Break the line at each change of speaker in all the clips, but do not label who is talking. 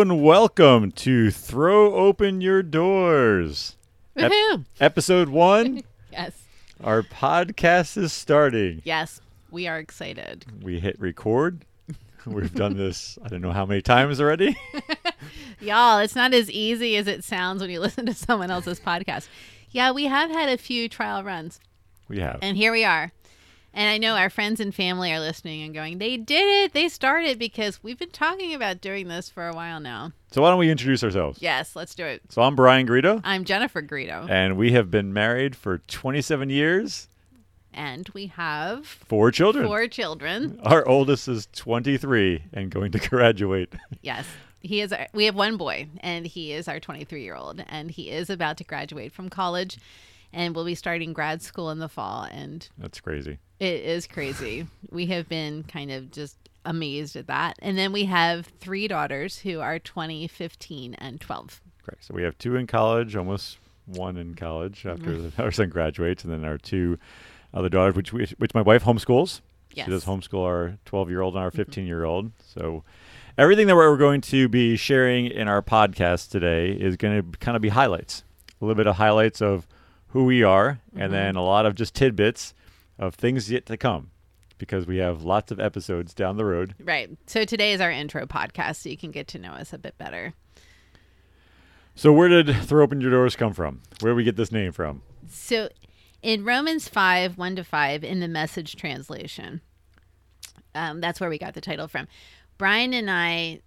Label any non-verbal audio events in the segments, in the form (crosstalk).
Hello and welcome to Throw Open Your Doors. Ep- episode one, (laughs)
Yes.
our podcast is starting.
Yes. We are excited.
We hit record. We've done this, I don't know how many times already. (laughs) (laughs)
Y'all, it's not as easy as it sounds when you listen to someone else's podcast. Yeah, we have had a few trial runs,
We have.
and here we are. And I know our friends and family are listening and going, they did it. They started because we've been talking about doing this for a while now.
So, why don't we introduce ourselves?
Yes, let's do it.
So, I'm Bryan Garrido,
I'm Jennifer Garrido,
and we have been married for 27 years,
and we have
four children.
four children.
Our oldest is 23 and going to (laughs) graduate.
Yes. He is our, we have one boy and he is our 23 year old and he is about to graduate from college and we'll be starting grad school in the fall and
That's crazy.
it is crazy. (laughs) we have been kind of just amazed at that. And then we have three daughters who are 20, 15 and 12.
Correct. So we have two in college, almost one in college after mm-hmm. the, (laughs) our son graduates, and then our two other daughters, which we, which my wife homeschools.
Yes.
She does homeschool our 12 year old and our mm-hmm. 15 year old. So everything that we're going to be sharing in our podcast today is going to kind of be highlights, a little bit of highlights of who we are, and then a lot of just tidbits of things yet to come, because we have lots of episodes down the road.
Right. So today is our intro podcast so you can get to know us a bit better.
So where did "Throw Open Your Doors" come from? Where did we get this name from?
So in Romans 5, 1 to 5, in the message translation, um, that's where we got the title from. Bryan and I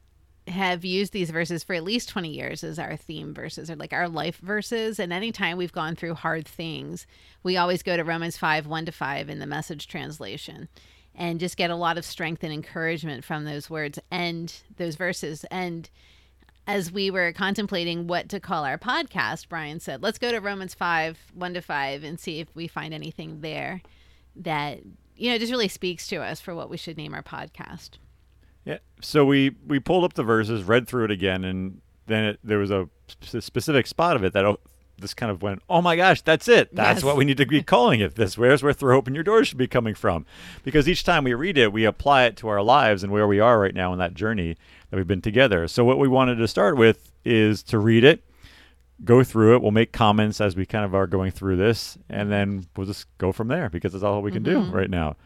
have used these verses for at least 20 years as our theme verses or like our life verses. And anytime we've gone through hard things, we always go to Romans 5, 1 to 5 in the message translation and just get a lot of strength and encouragement from those words and those verses. And as we were contemplating what to call our podcast, Bryan said, let's go to Romans 5, 1 to 5, and see if we find anything there that, you know, just really speaks to us for what we should name our podcast.
Yeah. So we we pulled up the verses, read through it again, and then it, there was a sp- specific spot of it that oh, this kind of went, oh my gosh, that's it. That's
Yes.
what we need to be (laughs) calling it. This where's where throw open your doors should be coming from, because each time we read it, we apply it to our lives and where we are right now in that journey that we've been together. So what we wanted to start with is to read it. Go through it. We'll make comments as we kind of are going through this, and then we'll just go from there because that's all we can do mm-hmm. right now.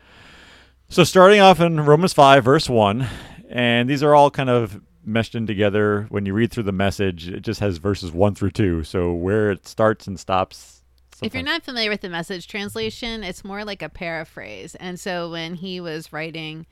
So starting off in Romans 5 verse 1, and these are all kind of meshed in together. When you read through the message, it just has verses 1 through 2. So where it starts and stops.
If you're not familiar with the message translation, it's more like a paraphrase. And so when he was writing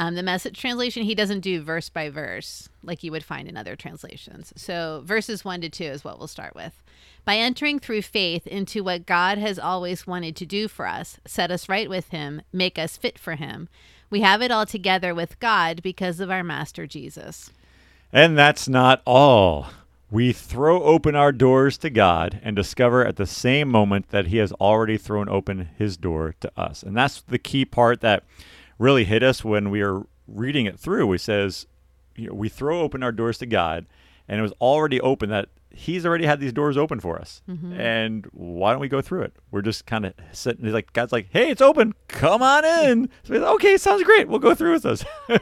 um, the message translation, he doesn't do verse by verse like you would find in other translations. So verses 1 to 2 is what we'll start with. By entering through faith into what God has always wanted to do for us, set us right with Him, make us fit for Him, we have it all together with God because of our Master Jesus.
And that's not all. We throw open our doors to God and discover at the same moment that He has already thrown open His door to us. And that's the key part that really hit us when we were reading it through. We says, you know, we throw open our doors to God, and it was already open that He's already had these doors open for us. Mm-hmm. And why don't we go through it? We're just kind of sitting. He's like, God's like, hey, it's open. Come on in. So like, okay, sounds great. We'll go through with us. (laughs)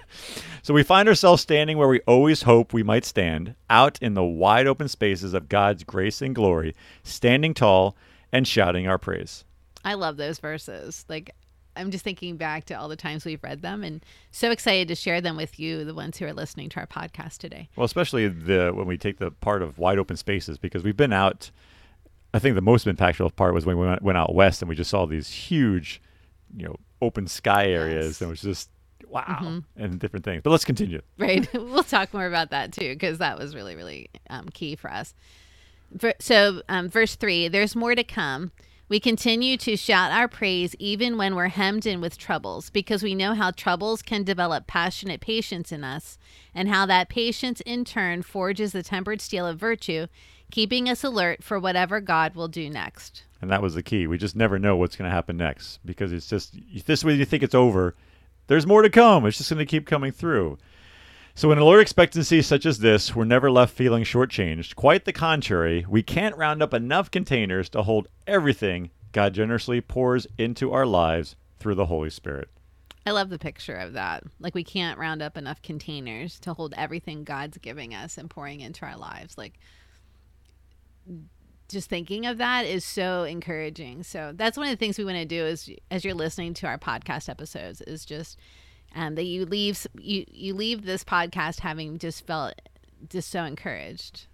So we find ourselves standing where we always hope we might stand, out in the wide open spaces of God's grace and glory, standing tall and shouting our praise.
I love those verses. Like, I'm just thinking back to all the times we've read them and so excited to share them with you, the ones who are listening to our podcast today.
Well, especially the when we take the part of wide open spaces because we've been out. I think the most impactful part was when we went, went out west and we just saw these huge, you know, open sky areas
Yes.
and it was just wow and different things. But let's continue.
Right. (laughs) we'll talk more about that too, because that was really, really um, key for us. So, um, verse three there's more to come. We continue to shout our praise even when we're hemmed in with troubles, because we know how troubles can develop passionate patience in us, and how that patience in turn forges the tempered steel of virtue, keeping us alert for whatever God will do next.
And that was the key. We just never know what's going to happen next because it's just this way you think it's over. There's more to come. It's just going to keep coming through. So, in a Lord expectancy such as this, we're never left feeling shortchanged. Quite the contrary, we can't round up enough containers to hold everything God generously pours into our lives through the Holy Spirit.
I love the picture of that. Like we can't round up enough containers to hold everything God's giving us and pouring into our lives. Like just thinking of that is so encouraging. So that's one of the things we want to do is as you're listening to our podcast episodes is just um, that you leave you you leave this podcast having just felt just so encouraged.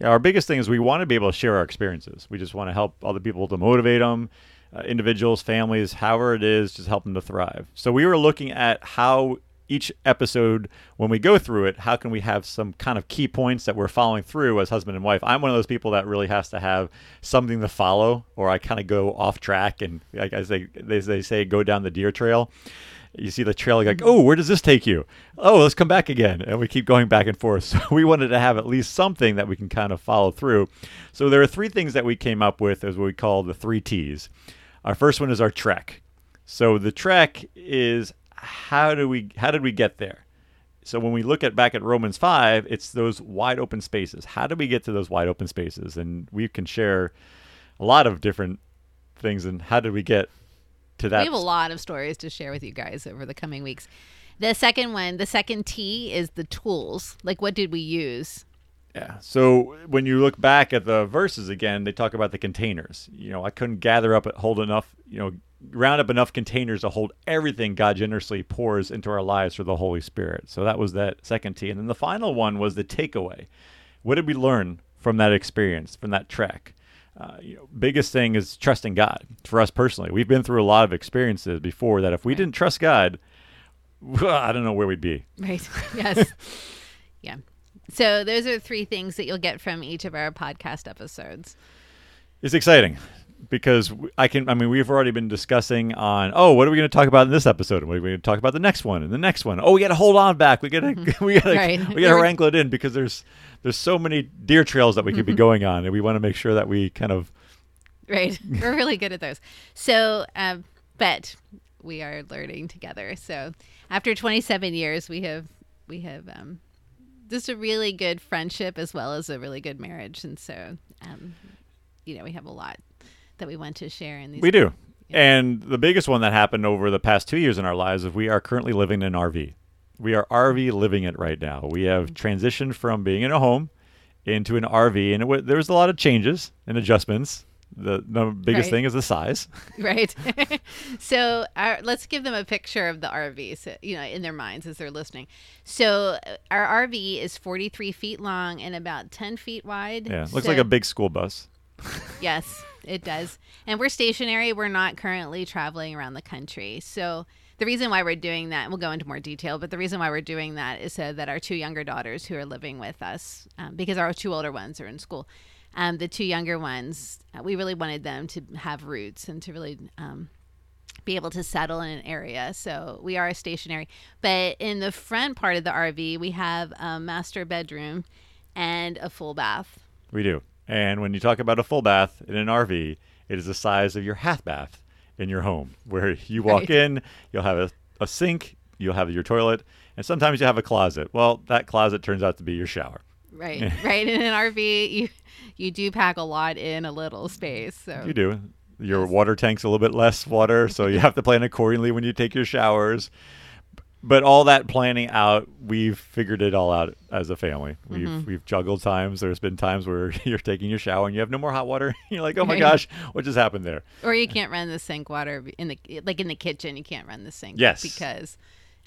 Yeah, our biggest thing is we want to be able to share our experiences. We just want to help other people to motivate them, uh, individuals, families, however it is, just help them to thrive. So we were looking at how each episode, when we go through it, how can we have some kind of key points that we're following through as husband and wife? I'm one of those people that really has to have something to follow, or I kind of go off track and, like as they, they say, go down the deer trail you see the trail like oh where does this take you? Oh let's come back again. And we keep going back and forth. (laughs) So we wanted to have at least something that we can kind of follow through. So there are three things that we came up with as what we call the three t's. Our first one is our trek. So the trek is how do we how did we get there? So when we look at back at romans 5 it's those wide open spaces. How do we get to those wide open spaces? And we can share a lot of different things and how did we get to that
We have a lot of stories to share with you guys over the coming weeks. The second one, the second T is the tools. Like what did we use?
Yeah. So when you look back at the verses again, they talk about the containers. You know, I couldn't gather up, hold enough, you know, round up enough containers to hold everything God generously pours into our lives through the Holy Spirit. So that was that second T. And then the final one was the takeaway. What did we learn from that experience, from that trek? Uh, you know, biggest thing is trusting God for us personally. We've been through a lot of experiences before that if we
Right.
didn't trust God, (laughs) I don't know where we'd be.
Right. (laughs) Yes. yeah. So those are three things that you'll get from each of our podcast episodes.
It's exciting because I can. I mean, we've already been discussing on. Oh, what are we going to talk about in this episode? What are we going to talk about the next one and the next one? Oh, we got to hold on back. We got to. (laughs) We got to.
Right.
We got to (laughs) wrangle it in because there's there's so many deer trails that we could be going on, and we want to make sure that we kind of.
Right. (laughs) We're really good at those. So, um, but we are learning together. So after 27 years, we have, we have, um, just a really good friendship as well as a really good marriage. And so, um, you know, we have a lot that we want to share in these.
We do.
Yeah.
And the biggest one that happened over the past two years in our lives is we are currently living in an RV. We are RV living it right now. We have transitioned from being in a home into an RV, and it w- there was a lot of changes and adjustments. The, the biggest
Right.
thing is the size. (laughs)
Right. (laughs) so our, let's give them a picture of the RV, so, you know, in their minds as they're listening. So uh, our RV is 43 feet long and about 10 feet wide.
Yeah, looks
So-
like a big school bus.
Yes, (laughs) it does. And we're stationary. We're not currently traveling around the country. So the reason why we're doing that, we'll go into more detail, but the reason why we're doing that is so that our two younger daughters who are living with us, um, because our two older ones are in school, um, the two younger ones, uh, we really wanted them to have roots and to really um, be able to settle in an area. So we are stationary. But in the front part of the RV, we have a master bedroom and a full bath.
We do. And when you talk about a full bath in an RV, it is the size of your half bath in your home, (laughs) where you walk
Right.
in, you'll have a, a sink, you'll have your toilet, and sometimes you have a closet. Well, that closet turns out to be your shower.
Right, (laughs) right. In an RV, you you do pack a lot in a little space. So
You do. Your water tank's a little bit less water, so you (laughs) have to plan accordingly when you take your showers. But all that planning out, we've figured it all out as a family. We've
Mm-hmm.
we've juggled times. There's been times where (laughs) you're taking your shower and you have no more hot water. (laughs) You're like, oh my gosh, what just happened there?
or you can't run the sink water in the like in the kitchen. You can't run the sink.
Yes.
because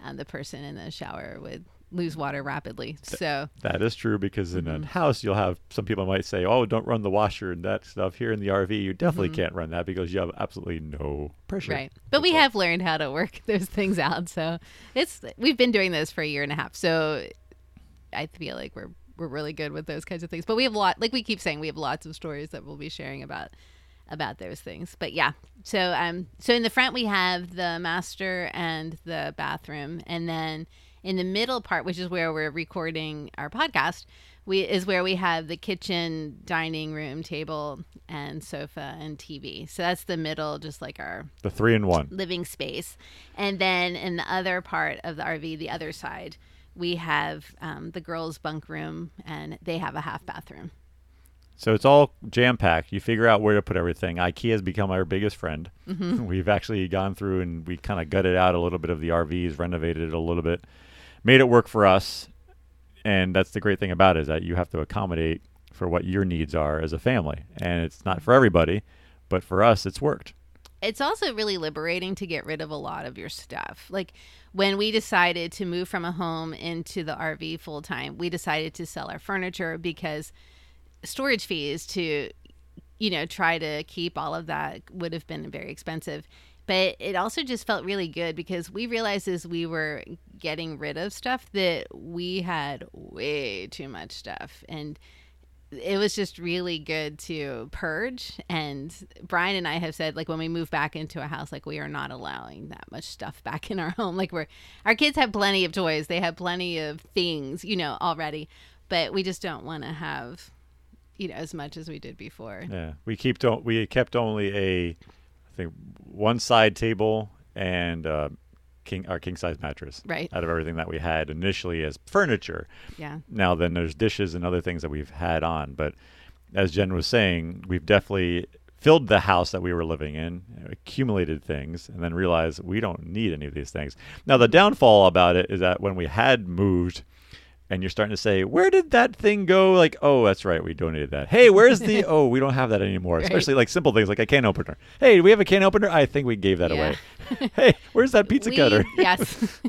um, the person in the shower would lose water rapidly. So
That is true because in
Mm-hmm.
a house you'll have some people might say, "Oh, don't run the washer and that stuff." Here in the RV, you definitely can't run that because you have absolutely no pressure.
Mm-hmm. right, but we
all.
have learned how to work (laughs) those things out. So it's we've been doing this for a year and a half. So I feel like we're we're really good with those kinds of things. But we have a lot, like we keep saying, we have lots of stories that we'll be sharing about about those things. But yeah, so um, so in the front we have the master and the bathroom, and then in the middle part, which is where we're recording our podcast, we is where we have the kitchen, dining room, table, and sofa and TV. So that's the middle, just like our
The three in one.
living space. And then in the other part of the RV, the other side, we have um, the girls' bunk room, and they have a half bathroom.
So it's all jam packed. You figure out where to put everything. IKEA has become our biggest friend.
Mm-hmm. (laughs)
We've actually gone through and we kind of gutted out a little bit of the RVs, renovated it a little bit, made it work for us. And that's the great thing about it is that you have to accommodate for what your needs are as a family. And it's not for everybody, but for us, it's worked.
It's also really liberating to get rid of a lot of your stuff. Like when we decided to move from a home into the RV full time, we decided to sell our furniture because storage fees to you know try to keep all of that would have been very expensive but it also just felt really good because we realized as we were getting rid of stuff that we had way too much stuff. And it was just really good to purge. And brian and i have said like when we move back into a house like we are not allowing that much stuff (laughs) back in our home. Like we're our kids have plenty of toys. They have plenty of things you know already. But we just don't want to have you know as much as we did before.
Yeah, we keep don't we kept only a, think one side table and uh, king our king size mattress.
Right.
Out of everything that we had initially as furniture.
Yeah.
Now then, there's dishes and other things that we've had on, but as Jen was saying, we've definitely filled the house that we were living in, accumulated things, and then realized we don't need any of these things. Now the downfall about it is that when we had moved and you're starting to say, "Where did that thing go?" Like, "Oh, that's right, we donated that." Hey, where's the? (laughs) oh, we don't have that anymore.
Right.
Especially like simple things like a can opener. Hey, do we have a can opener? I think we gave that
Yeah.
away. (laughs) hey, where's that pizza
We-
cutter? (laughs)
yes.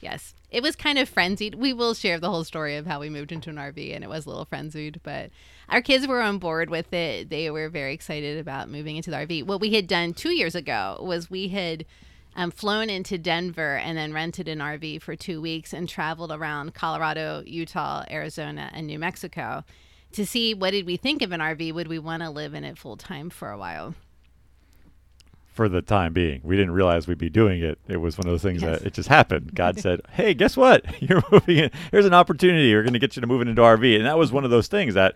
yes. It was kind of frenzied. We will share the whole story of how we moved into an RV and it was a little frenzied, but our kids were on board with it. They were very excited about moving into the RV. What we had done two years ago was we had um, flown into Denver and then rented an RV for two weeks and traveled around Colorado, Utah, Arizona, and New Mexico to see what did we think of an RV? Would we want to live in it full time for a while?
for the time being. We didn't realize we'd be doing it. It was one of those things
Yes.
that it just happened. God said, (laughs) "Hey, guess what? (laughs) You're moving in. Here's an opportunity. We're going to get you to move into RV." And that was one of those things that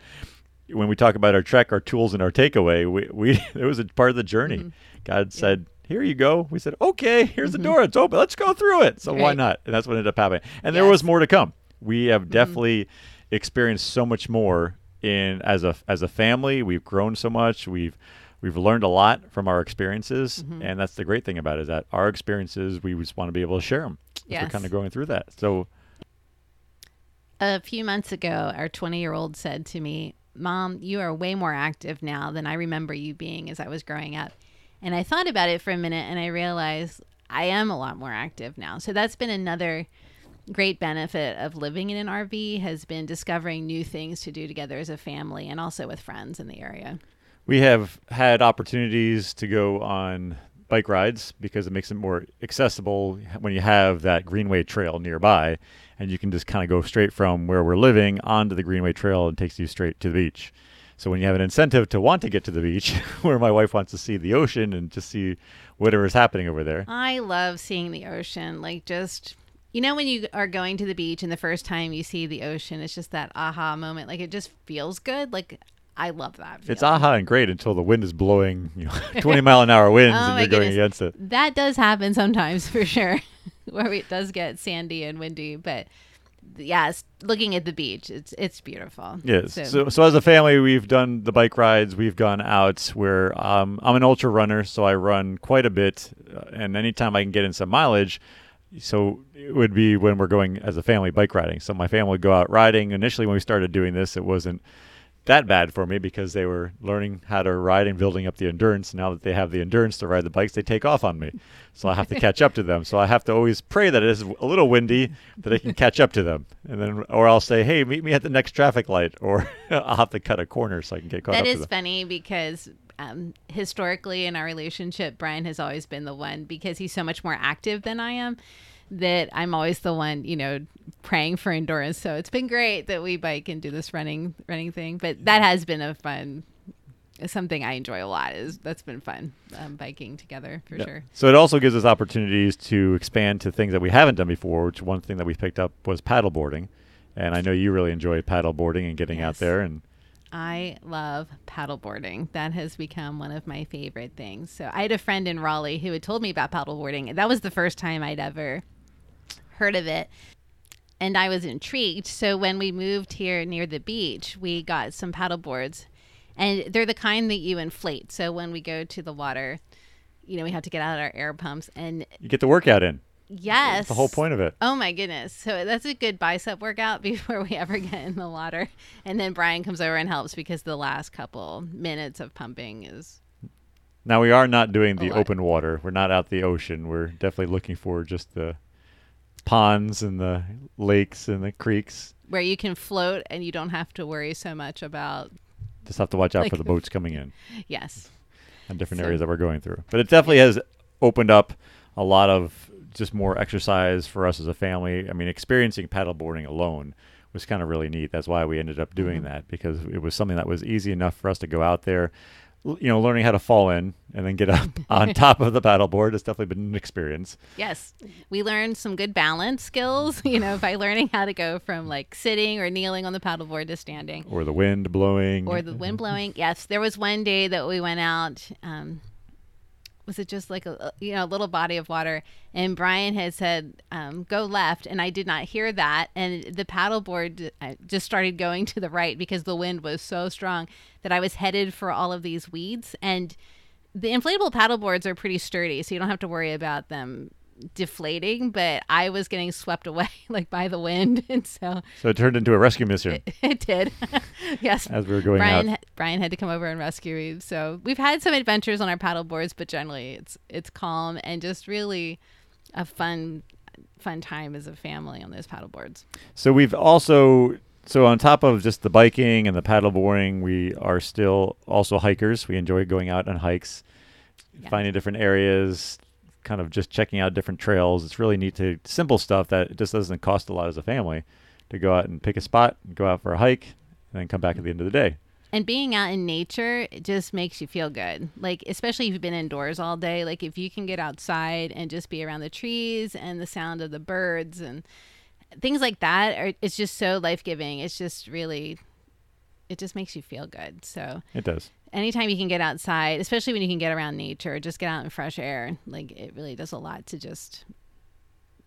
when we talk about our trek, our tools, and our takeaway, we, we (laughs) it was a part of the journey.
Mm-hmm.
God said, "Here you go." We said, "Okay, here's the door. It's open. Let's go through it." So why
Mm-hmm.
Not? And that's what ended up happening. And there was more to come. We
Mm-hmm.
have definitely experienced so much more in as a as a family. We've grown so much. We've we've learned a lot from our experiences,
Mm-hmm.
and that's the great thing about it is that our experiences we just want to be able to share them. We're kind of going through that. So
a few months ago, our 20 year old said to me, Mom, you are way more active now than I remember you being as I was growing up. And I thought about it for a minute and I realized I am a lot more active now. So that's been another great benefit of living in an RV has been discovering new things to do together as a family and also with friends in the area.
we have had opportunities to go on bike rides because it makes it more accessible when you have that Greenway Trail nearby, and you can just kind of go straight from where we're living onto the Greenway Trail and takes you straight to the beach. So when you have an incentive to want to get to the beach, (laughs) where my wife wants to see the ocean and just see whatever is happening over there,
I love seeing the ocean. Like, just, you know, when you are going to the beach and the first time you see the ocean, it's just that aha moment. Like, it just feels good. Like, I love that.
it's aha and great until the wind is blowing, you know, (laughs) 20 mile an hour winds
Oh
and you're going
goodness.
against it.
That does happen sometimes (laughs) for sure, where it does get sandy and windy. But yes, looking at the beach, it's it's beautiful.
Yes. So, so, as a family, we've done the bike rides. We've gone out where um, I'm an ultra runner, so I run quite a bit. Uh, and anytime I can get in some mileage, so it would be when we're going as a family bike riding. So my family would go out riding. Initially, when we started doing this, it wasn't that bad for me because they were learning how to ride and building up the endurance. Now that they have the endurance to ride the bikes, they take off on me. So I have to catch up to them. So I have to always pray that it is a little windy that I can catch up to them. And then, or I'll say, hey, meet me at the next traffic light, (laughs) or I'll have to cut a corner so I can get caught
That
up to them.
funny because um, historically in our relationship, Bryan has always been the one because he's so much more active than I am. That I'm always the one, you know, praying for endurance. So it's been great that we bike and do this running running thing. But that has been a fun, something I enjoy a lot. Is that's been fun um, biking together for
Yeah.
sure.
So it also gives us opportunities to expand to things that we haven't done before. Which one thing that we picked up was paddleboarding, and I know you really enjoy paddleboarding and getting out there. And
I love paddleboarding. That has become one of my favorite things. So I had a friend in Raleigh who had told me about paddleboarding. And that was the first time I'd ever heard of it. And I was intrigued. So when we moved here near the beach, we got some paddle boards. and they're the kind that you inflate. So when we go to the water, you know, we have to get out our air pumps, and
You get the workout in.
yes,
That's the whole point of it.
Oh my goodness. So that's a good bicep workout (laughs) before we ever get in the water. And then Bryan comes over and helps because the last couple minutes of pumping is
Now we are not doing the open water. We're not out the ocean. We're definitely looking for just the ponds and the lakes and the creeks.
where you can float and you don't have to worry so much about
Just have to watch out
Like-
for the boats coming in
yes.
and different
So-
areas that we're going through. But it definitely has opened up a lot of just more exercise for us as a family. I mean, experiencing paddleboarding alone was kind of really neat. That's why we ended up doing
Mhm.
that because it was something that was easy enough for us to go out there. You know, learning how to fall in and then get up (laughs) on top of the paddleboard has definitely been an experience.
Yes. We learned some good balance skills, (laughs) you know, by learning how to go from like sitting or kneeling on the paddleboard to standing.
Or the wind blowing.
or the wind (laughs) blowing. Yes, there was one day that we went out. Um, was it just like a you know a little body of water? And Bryan had said um, go left, and I did not hear that. And the paddleboard uh, just started going to the right because the wind was so strong that I was headed for all of these weeds. And the inflatable paddleboards are pretty sturdy, so you don't have to worry about them deflating. But I was getting swept (laughs) away like by the wind, (laughs) and so
So it turned into a rescue mission
it, (laughs) it did. yes.
as we were going
Bryan
out.
Bryan had to come over and rescue me. So we've had some adventures on our paddle boards, but generally it's it's calm and just really a fun fun time as a family on those paddle boards.
So we've also so on top of just the biking and the paddle paddleboarding, we are still also hikers. We enjoy going out on hikes,
Yeah.
finding different areas, kind of just checking out different trails. It's really neat to simple stuff that just doesn't cost a lot as a family to go out and pick a spot, and go out for a hike, and then come back at the end of the day.
And being out in nature it just makes you feel good. Like especially if you've been indoors all day, like if you can get outside and just be around the trees and the sound of the birds and things like that are it's just so life-giving. It's just really it just makes you feel good. So
It does.
Anytime you can get outside, especially when you can get around nature, just get out in fresh air. Like it really does a lot to just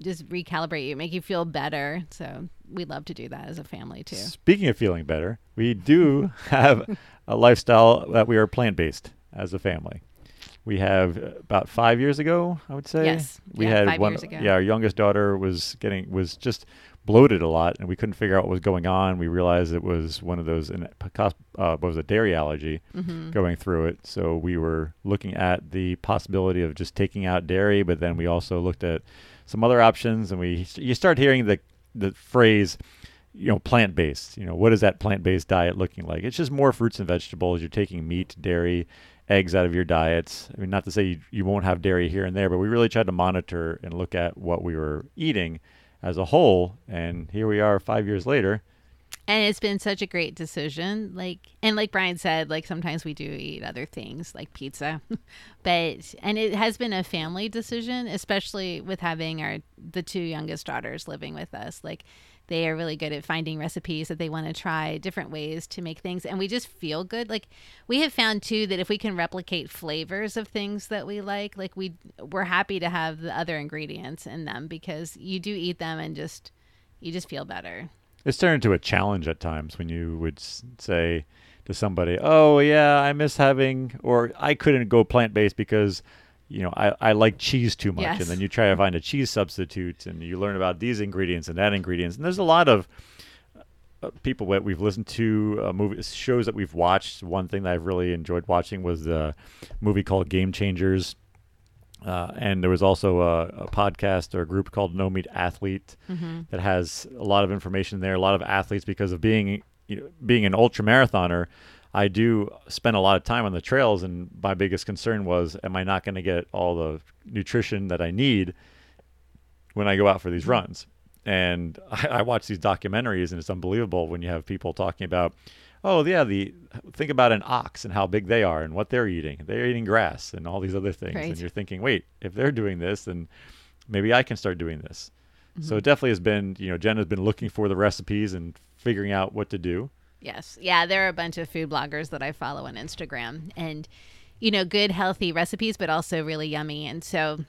just recalibrate you, make you feel better. So we love to do that as a family too.
Speaking of feeling better, we do (laughs) have a lifestyle that we are plant based as a family. We have uh, about five years ago, I would say.
Yes.
we
Yeah,
had
five
one.
years ago.
Yeah, our youngest daughter was getting was just bloated a lot, and we couldn't figure out what was going on. We realized it was one of those uh, what was a dairy allergy
hmm
going through it. So we were looking at the possibility of just taking out dairy, but then we also looked at some other options, and we you start hearing the the phrase, you know, plant based. You know, what is that plant based diet looking like? It's just more fruits and vegetables. You're taking meat, dairy, eggs out of your diets. I mean, not to say you, you won't have dairy here and there, but we really tried to monitor and look at what we were eating as a whole. And here we are, five years later.
And it's been such a great decision. Like and like Bryan said, like sometimes we do eat other things like pizza. (laughs) but and it has been a family decision, especially with having our the two youngest daughters living with us. Like they are really good at finding recipes that they want to try different ways to make things and we just feel good like we have found too that if we can replicate flavors of things that we like like we we're happy to have the other ingredients in them because you do eat them and just you just feel better
It's turned into a challenge at times when you would say to somebody, "Oh yeah, I miss having," or "I couldn't go plant based because." You know, I, I like cheese too much,
Yes.
and then you try to find a cheese substitute, and you learn about these ingredients and that ingredients, and there's a lot of uh, people that we've listened to, uh, movies, shows that we've watched. One thing that I've really enjoyed watching was the movie called Game Changers, uh, and there was also a, a podcast or a group called No Meat Athlete
mm-hmm.
that has a lot of information there. A lot of athletes because of being you know, being an ultra marathoner. I do spend a lot of time on the trails, and my biggest concern was, am I not going to get all the nutrition that I need when I go out for these runs? And I, (laughs) I watch these documentaries, and it's unbelievable when you have people talking about, oh yeah, the think about an ox and how big they are and what they're eating. They're eating grass and all these other things,
Right.
and you're thinking, wait, if they're doing this, then maybe I can start doing this. So
Mm-hmm.
it definitely has been, you know, Jen has been looking for the recipes and figuring out what to do.
Yes. Yeah, there are a bunch of food bloggers that I follow on Instagram and you know, good healthy recipes but also really yummy and so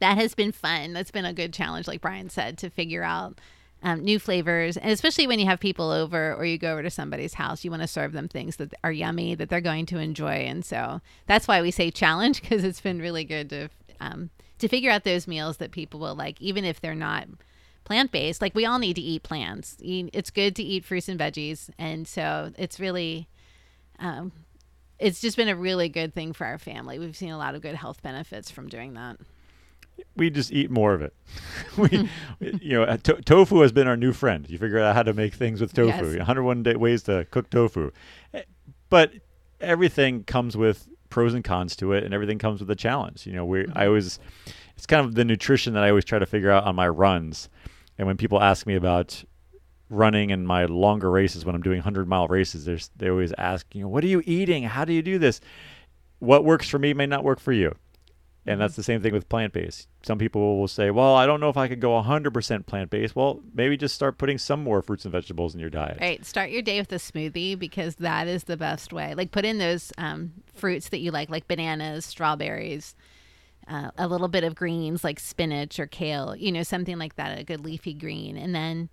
that has been fun. That's been a good challenge like Bryan said to figure out um, new flavors, and especially when you have people over or you go over to somebody's house, you want to serve them things that are yummy that they're going to enjoy, and so that's why we say challenge because it's been really good to um, to figure out those meals that people will like, even if they're not plant based. Like we all need to eat plants. It's good to eat fruits and veggies, and so it's really. Um, it's just been a really good thing for our family. We've seen a lot of good health benefits from doing that
we just eat more of it. (laughs) we, you know, to- tofu has been our new friend. You figure out how to make things with tofu. Yes. 101 day ways to cook tofu, eh, but everything comes with pros and cons to it, and everything comes with a challenge. You know, we mm-hmm. I always it's kind of the nutrition that I always try to figure out on my runs, and when people ask me about running and my longer races when I'm doing 100 mile races, they always ask, you know, what are you eating? How do you do this? What works for me may not work for you. And that's the same thing with plant based. Some people will say, well, I don't know if I could go 100% plant based. Well, maybe just start putting some more fruits and vegetables in your diet.
Right. Start your day with a smoothie because that is the best way. Like put in those um, fruits that you like, like bananas, strawberries, uh, a little bit of greens like spinach or kale, you know, something like that, a good leafy green. And then,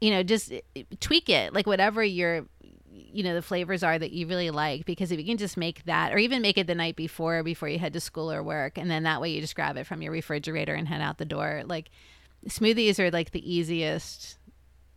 you know, just eh, tweak it like whatever your you know the flavors are that you really like because if you can just make that or even make it the night before before you head to school or work and then that way you just grab it from your refrigerator and head out the door like smoothies are like the easiest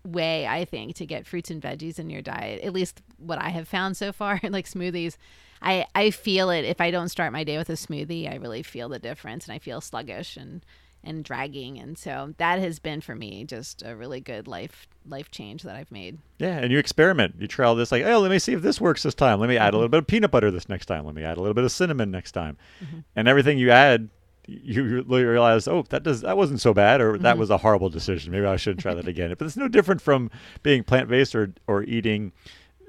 way i think to get fruits and veggies in your diet at least what i have found so far (laughs) like smoothies i i feel it. If i don't start my day with a smoothie i really feel the difference and i feel sluggish and and dragging. And so that has been for me just a really good life life change that i've made.
Yeah and you experiment. You try all this like oh let me see if this works this time. Let me add a little mm-hmm. bit of peanut butter this next time. Let me add a little bit of cinnamon next time. Mm-hmm. and everything you add you realize oh that does that wasn't so bad or mm-hmm. that was a horrible decision. Maybe i shouldn't try that again. But it's no different from being plant-based or or eating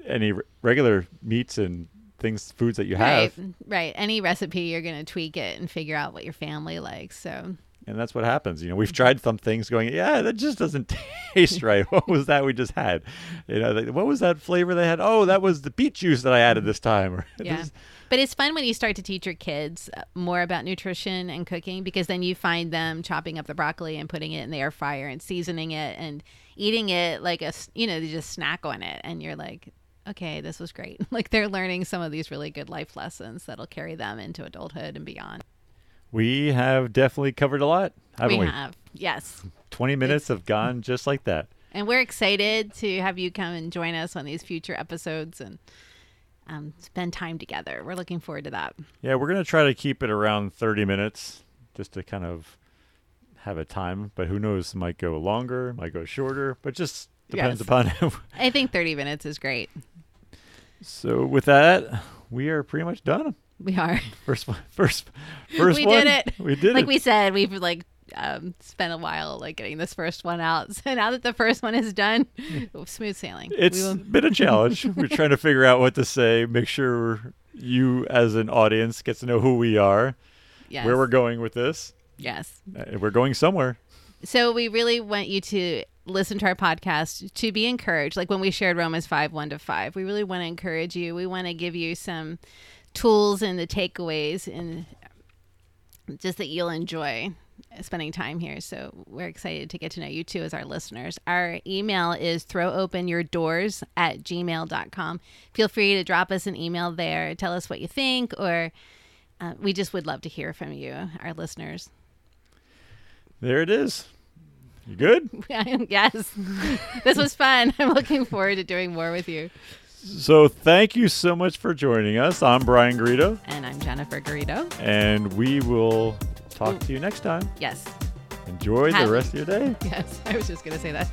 any regular meats and things foods that you have
right right any recipe you're going to tweak it and figure out what your family likes so
and that's what happens. You know, we've tried some things, going, yeah, that just doesn't (laughs) taste right. (laughs) what was that we just had? You know, what was that flavor they had? Oh, that was the beet juice that I added this time. (laughs)
yeah. But it's fun when you start to teach your kids uh, more about nutrition and cooking because then you find them chopping up the broccoli and putting it in the air fryer and seasoning it and eating it like a, you know, they just snack on it. And you're like, okay, this was great. (laughs) like they're learning some of these really good life lessons that'll carry them into adulthood and beyond.
We have definitely covered a lot, haven't we?
We have, yes.
20 minutes it's, have gone just like that.
And we're excited to have you come and join us on these future episodes and um, spend time together. We're looking forward to that.
Yeah, we're going to try to keep it around 30 minutes just to kind of have a time, but who knows, might go longer, might go shorter, but just depends yes. upon. (laughs)
I think 30 minutes is great.
So, with that, we are pretty much done.
We are. (laughs)
First one. First. First
we
one.
did it.
We did
like
it.
Like we said, we've like um, spent a while like getting this first one out. (laughs) So now that the first one is done, (laughs) smooth sailing.
It's will... been a challenge. We're trying to figure out what to say. Make sure you, as an audience, get to know who we are, yes. where we're going with this.
Yes.
Uh, we're going somewhere.
So we really want you to listen to our podcast to be encouraged. Like when we shared Romans 5 1 to 5, we really want to encourage you. We want to give you some tools and the takeaways and just that you'll enjoy spending time here. So we're excited to get to know you too as our listeners. Our email is throwopenyourdoors at gmail.com. Feel free to drop us an email there. Tell us what you think, or uh, we just would love to hear from you, our listeners.
There it is. You good? (laughs)
yes. (laughs) this was fun. I'm looking forward to doing more with you.
So thank you so much for joining us. I'm Bryan Garrido.
And I'm Jennifer Garrido.
And we will talk to you next time.
Yes.
Enjoy Happy. the rest of your day. (laughs)
Yes, I was just going to say that.